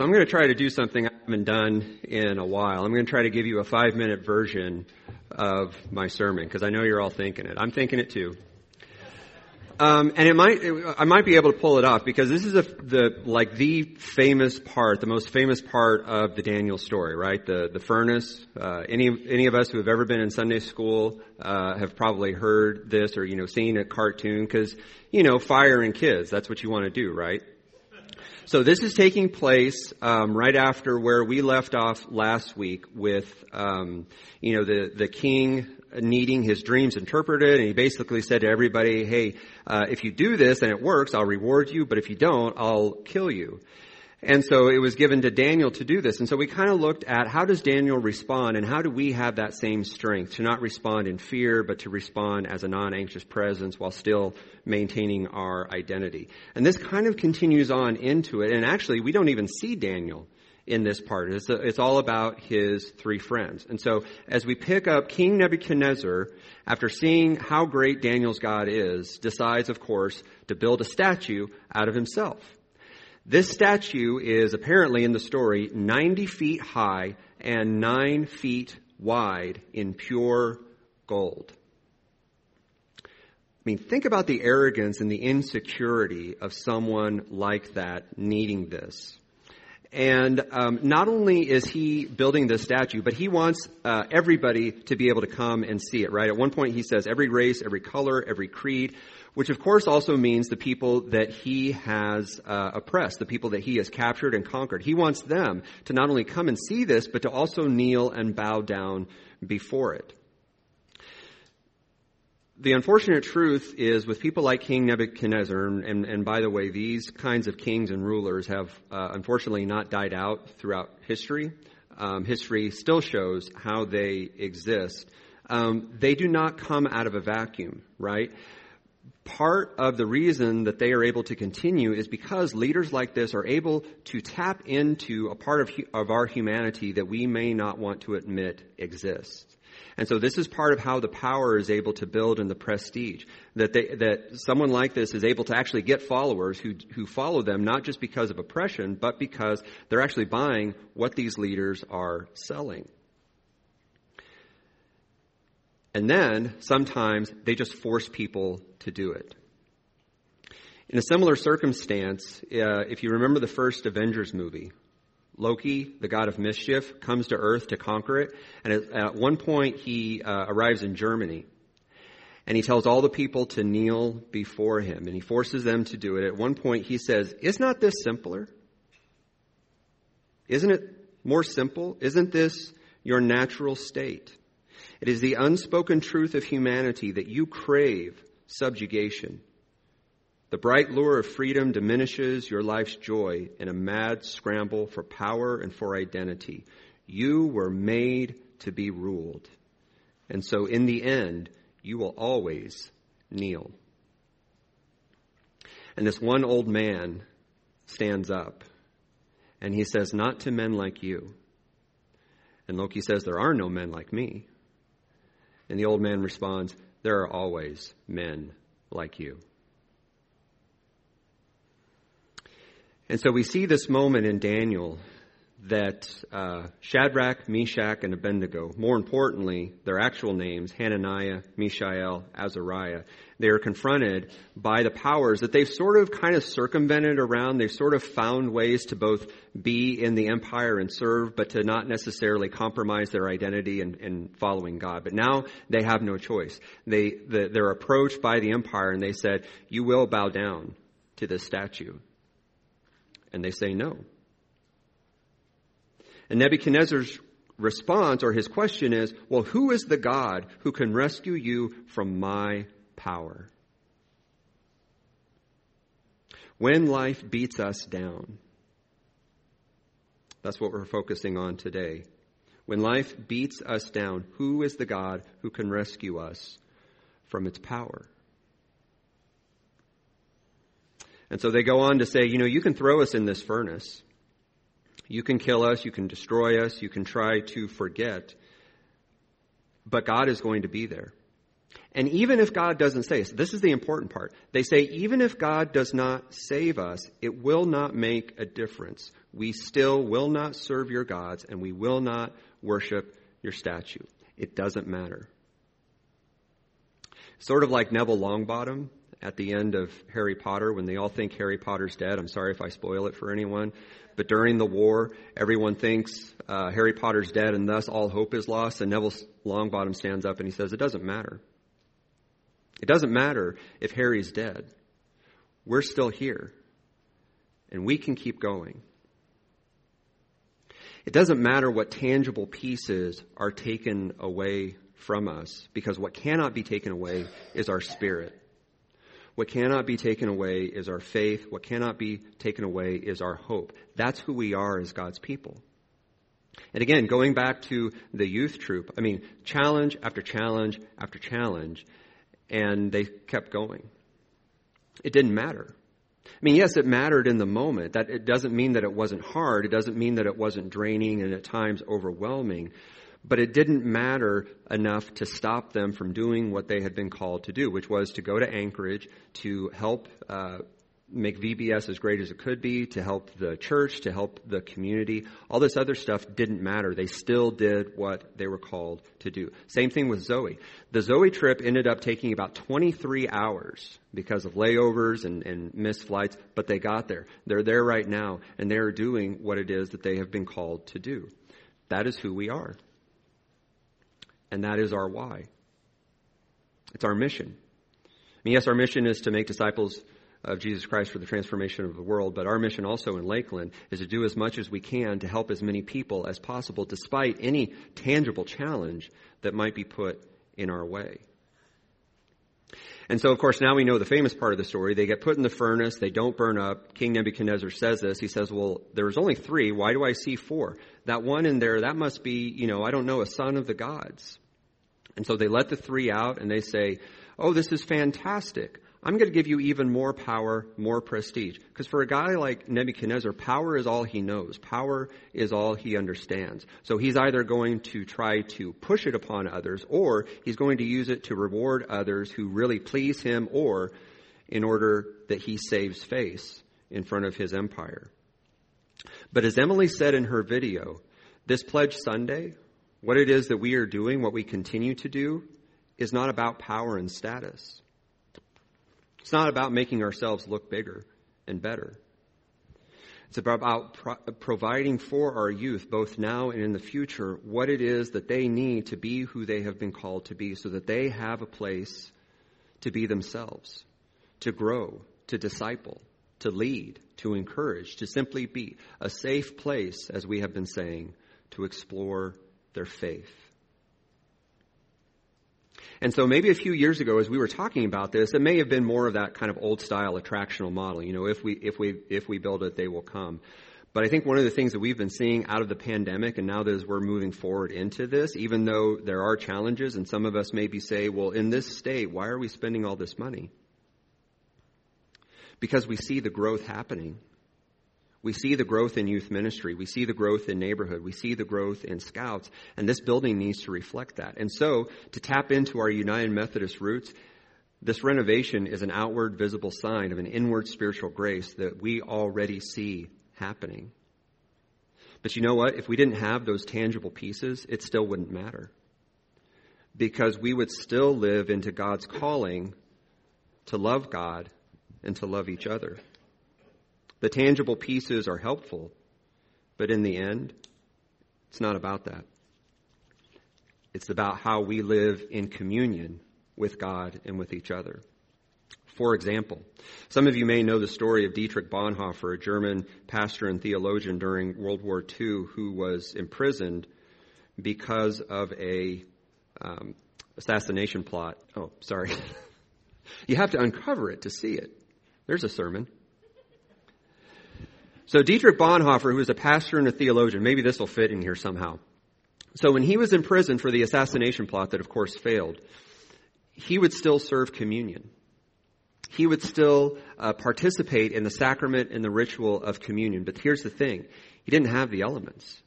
so I'm going to try to do something I haven't done in a while. I'm going to try to give you a five minute version of my sermon because I know you're all thinking it. I'm thinking it too. Um, and it might, it, I might be able to pull it off because this is a, the, like the famous part, the most famous part of the Daniel story, right? The, the furnace. Uh, any, any of us who have ever been in Sunday school, uh, have probably heard this or, you know, seen a cartoon because, you know, fire and kids, that's what you want to do, right? So this is taking place um, right after where we left off last week with, um, you know, the the king needing his dreams interpreted, and he basically said to everybody, "Hey, uh, if you do this and it works, I'll reward you, but if you don't, I'll kill you." And so it was given to Daniel to do this. And so we kind of looked at how does Daniel respond and how do we have that same strength to not respond in fear, but to respond as a non-anxious presence while still maintaining our identity. And this kind of continues on into it. And actually, we don't even see Daniel in this part. It's, it's all about his three friends. And so as we pick up King Nebuchadnezzar, after seeing how great Daniel's God is, decides, of course, to build a statue out of himself. This statue is apparently in the story 90 feet high and 9 feet wide in pure gold. I mean, think about the arrogance and the insecurity of someone like that needing this. And um, not only is he building this statue, but he wants uh, everybody to be able to come and see it, right? At one point he says every race, every color, every creed, which of course also means the people that he has uh, oppressed, the people that he has captured and conquered. He wants them to not only come and see this, but to also kneel and bow down before it. The unfortunate truth is with people like King Nebuchadnezzar, and, and by the way, these kinds of kings and rulers have uh, unfortunately not died out throughout history. Um, history still shows how they exist. Um, they do not come out of a vacuum, right? Part of the reason that they are able to continue is because leaders like this are able to tap into a part of, of our humanity that we may not want to admit exists. And so this is part of how the power is able to build in the prestige. That they, that someone like this is able to actually get followers who, who follow them not just because of oppression, but because they're actually buying what these leaders are selling. And then sometimes they just force people to do it. In a similar circumstance, uh, if you remember the first Avengers movie, Loki, the god of mischief, comes to Earth to conquer it. And at, one point, he uh, arrives in Germany. And he tells all the people to kneel before him. And he forces them to do it. At one point, he says, Is not this simpler? Isn't it more simple? Isn't this your natural state? It is the unspoken truth of humanity that you crave subjugation. The bright lure of freedom diminishes your life's joy in a mad scramble for power and for identity. You were made to be ruled. And so in the end, you will always kneel. And this one old man stands up and he says, Not to men like you. And Loki says, There are no men like me. And the old man responds, There are always men like you. And so we see this moment in Daniel that uh, Shadrach, Meshach, and Abednego, more importantly, their actual names, Hananiah, Mishael, Azariah, they are confronted by the powers that they've sort of kind of circumvented around. They've sort of found ways to both be in the empire and serve, but to not necessarily compromise their identity and, in following God. But now they have no choice. They, the, they're approached by the empire and they said, you will bow down to this statue. And they say no. And Nebuchadnezzar's response or his question is, well, who is the God who can rescue you from my power? When life beats us down, that's what we're focusing on today. When life beats us down, who is the God who can rescue us from its power? And so they go on to say, you know, you can throw us in this furnace. You can kill us, you can destroy us, you can try to forget, but God is going to be there. And even if God doesn't save us, this is the important part. They say, even if God does not save us, it will not make a difference. We still will not serve your gods and we will not worship your statue. It doesn't matter. Sort of like Neville Longbottom at the end of Harry Potter when they all think Harry Potter's dead. I'm sorry if I spoil it for anyone. But during the war, everyone thinks uh, Harry Potter's dead and thus all hope is lost. And Neville Longbottom stands up and he says, It doesn't matter. It doesn't matter if Harry's dead. We're still here. And we can keep going. It doesn't matter what tangible pieces are taken away from us, because what cannot be taken away is our spirit. What cannot be taken away is our faith. What cannot be taken away is our hope. That's who we are as God's people. And again, going back to the youth troop, I mean, challenge after challenge after challenge, and they kept going. It didn't matter. I mean, yes, it mattered in the moment. That it doesn't mean that it wasn't hard. It doesn't mean that it wasn't draining and at times overwhelming. But it didn't matter enough to stop them from doing what they had been called to do, which was to go to Anchorage to help uh, make VBS as great as it could be, to help the church, to help the community. All this other stuff didn't matter. They still did what they were called to do. Same thing with Zoe. The Zoe trip ended up taking about 23 hours because of layovers and, and missed flights, but they got there. They're there right now, and they're doing what it is that they have been called to do. That is who we are. And that is our why. It's our mission. I mean, yes, our mission is to make disciples of Jesus Christ for the transformation of the world, but our mission also in Lakeland is to do as much as we can to help as many people as possible despite any tangible challenge that might be put in our way. And so, of course, now we know the famous part of the story. They get put in the furnace. They don't burn up. King Nebuchadnezzar says this. He says, well, there's only three. Why do I see four? That one in there, that must be, you know, I don't know, a son of the gods. And so they let the three out and they say, oh, this is fantastic. I'm going to give you even more power, more prestige. Because for a guy like Nebuchadnezzar, power is all he knows. Power is all he understands. So he's either going to try to push it upon others, or he's going to use it to reward others who really please him, or in order that he saves face in front of his empire. But as Emily said in her video, this Pledge Sunday, what it is that we are doing, what we continue to do, is not about power and status. It's not about making ourselves look bigger and better. It's about pro- providing for our youth, both now and in the future, what it is that they need to be who they have been called to be so that they have a place to be themselves, to grow, to disciple, to lead, to encourage, to simply be a safe place, as we have been saying, to explore their faith. And so maybe a few years ago, as we were talking about this, it may have been more of that kind of old style attractional model. You know, if we, if we, if we build it, they will come. But I think one of the things that we've been seeing out of the pandemic, and now that as we're moving forward into this, even though there are challenges, and some of us maybe say, well, in this state, why are we spending all this money? Because we see the growth happening. We see the growth in youth ministry. We see the growth in neighborhood. We see the growth in scouts. And this building needs to reflect that. And so, to tap into our United Methodist roots, this renovation is an outward visible sign of an inward spiritual grace that we already see happening. But you know what? If we didn't have those tangible pieces, it still wouldn't matter. Because we would still live into God's calling to love God and to love each other. The tangible pieces are helpful, but in the end, it's not about that. It's about how we live in communion with God and with each other. For example, some of you may know the story of Dietrich Bonhoeffer, a German pastor and theologian during World War II who was imprisoned because of a um, assassination plot. Oh, sorry. you have to uncover it to see it. There's a sermon. So Dietrich Bonhoeffer, who was a pastor and a theologian, maybe this will fit in here somehow. So when he was in prison for the assassination plot that of course failed, he would still serve communion. He would still uh, participate in the sacrament and the ritual of communion. But here's the thing. He didn't have the elements.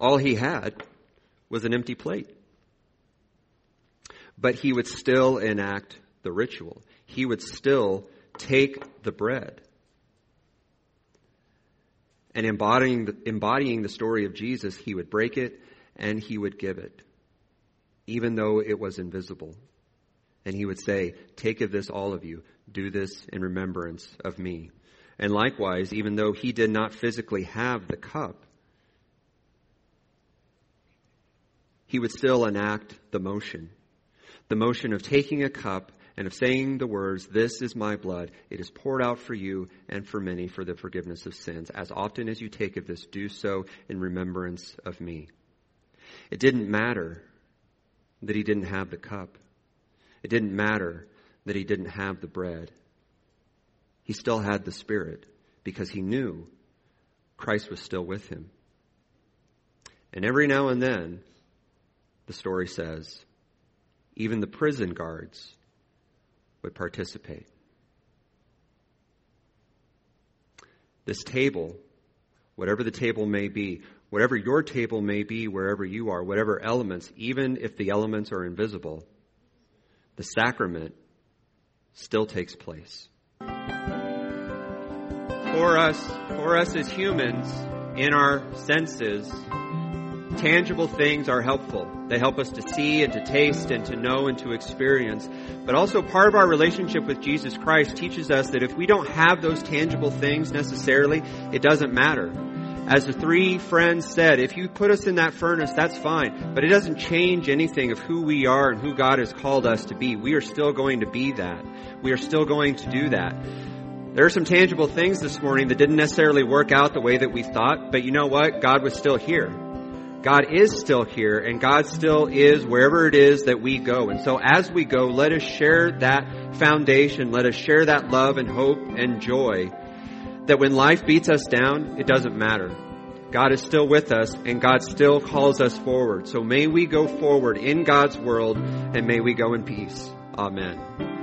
All he had was an empty plate. But he would still enact the ritual. He would still take the bread And embodying the, embodying the story of Jesus, he would break it and he would give it, even though it was invisible. And he would say, Take of this, all of you. Do this in remembrance of me. And likewise, even though he did not physically have the cup, he would still enact the motion. The motion of taking a cup and of saying the words, This is my blood. It is poured out for you and for many for the forgiveness of sins. As often as you take of this, do so in remembrance of me. It didn't matter that he didn't have the cup. It didn't matter that he didn't have the bread. He still had the Spirit because he knew Christ was still with him. And every now and then, the story says, even the prison guards would participate. This table, whatever the table may be, whatever your table may be, wherever you are, whatever elements, even if the elements are invisible, the sacrament still takes place. For us, for us as humans, in our senses, tangible things are helpful. They help us to see and to taste and to know and to experience. But also part of our relationship with Jesus Christ teaches us that if we don't have those tangible things necessarily, it doesn't matter. As the three friends said, if you put us in that furnace, that's fine. But it doesn't change anything of who we are and who God has called us to be. We are still going to be that. We are still going to do that. There are some tangible things this morning that didn't necessarily work out the way that we thought, but you know what? God was still here. God is still here and God still is wherever it is that we go. And so as we go, let us share that foundation. Let us share that love and hope and joy that when life beats us down, it doesn't matter. God is still with us and God still calls us forward. So may we go forward in God's world and may we go in peace. Amen.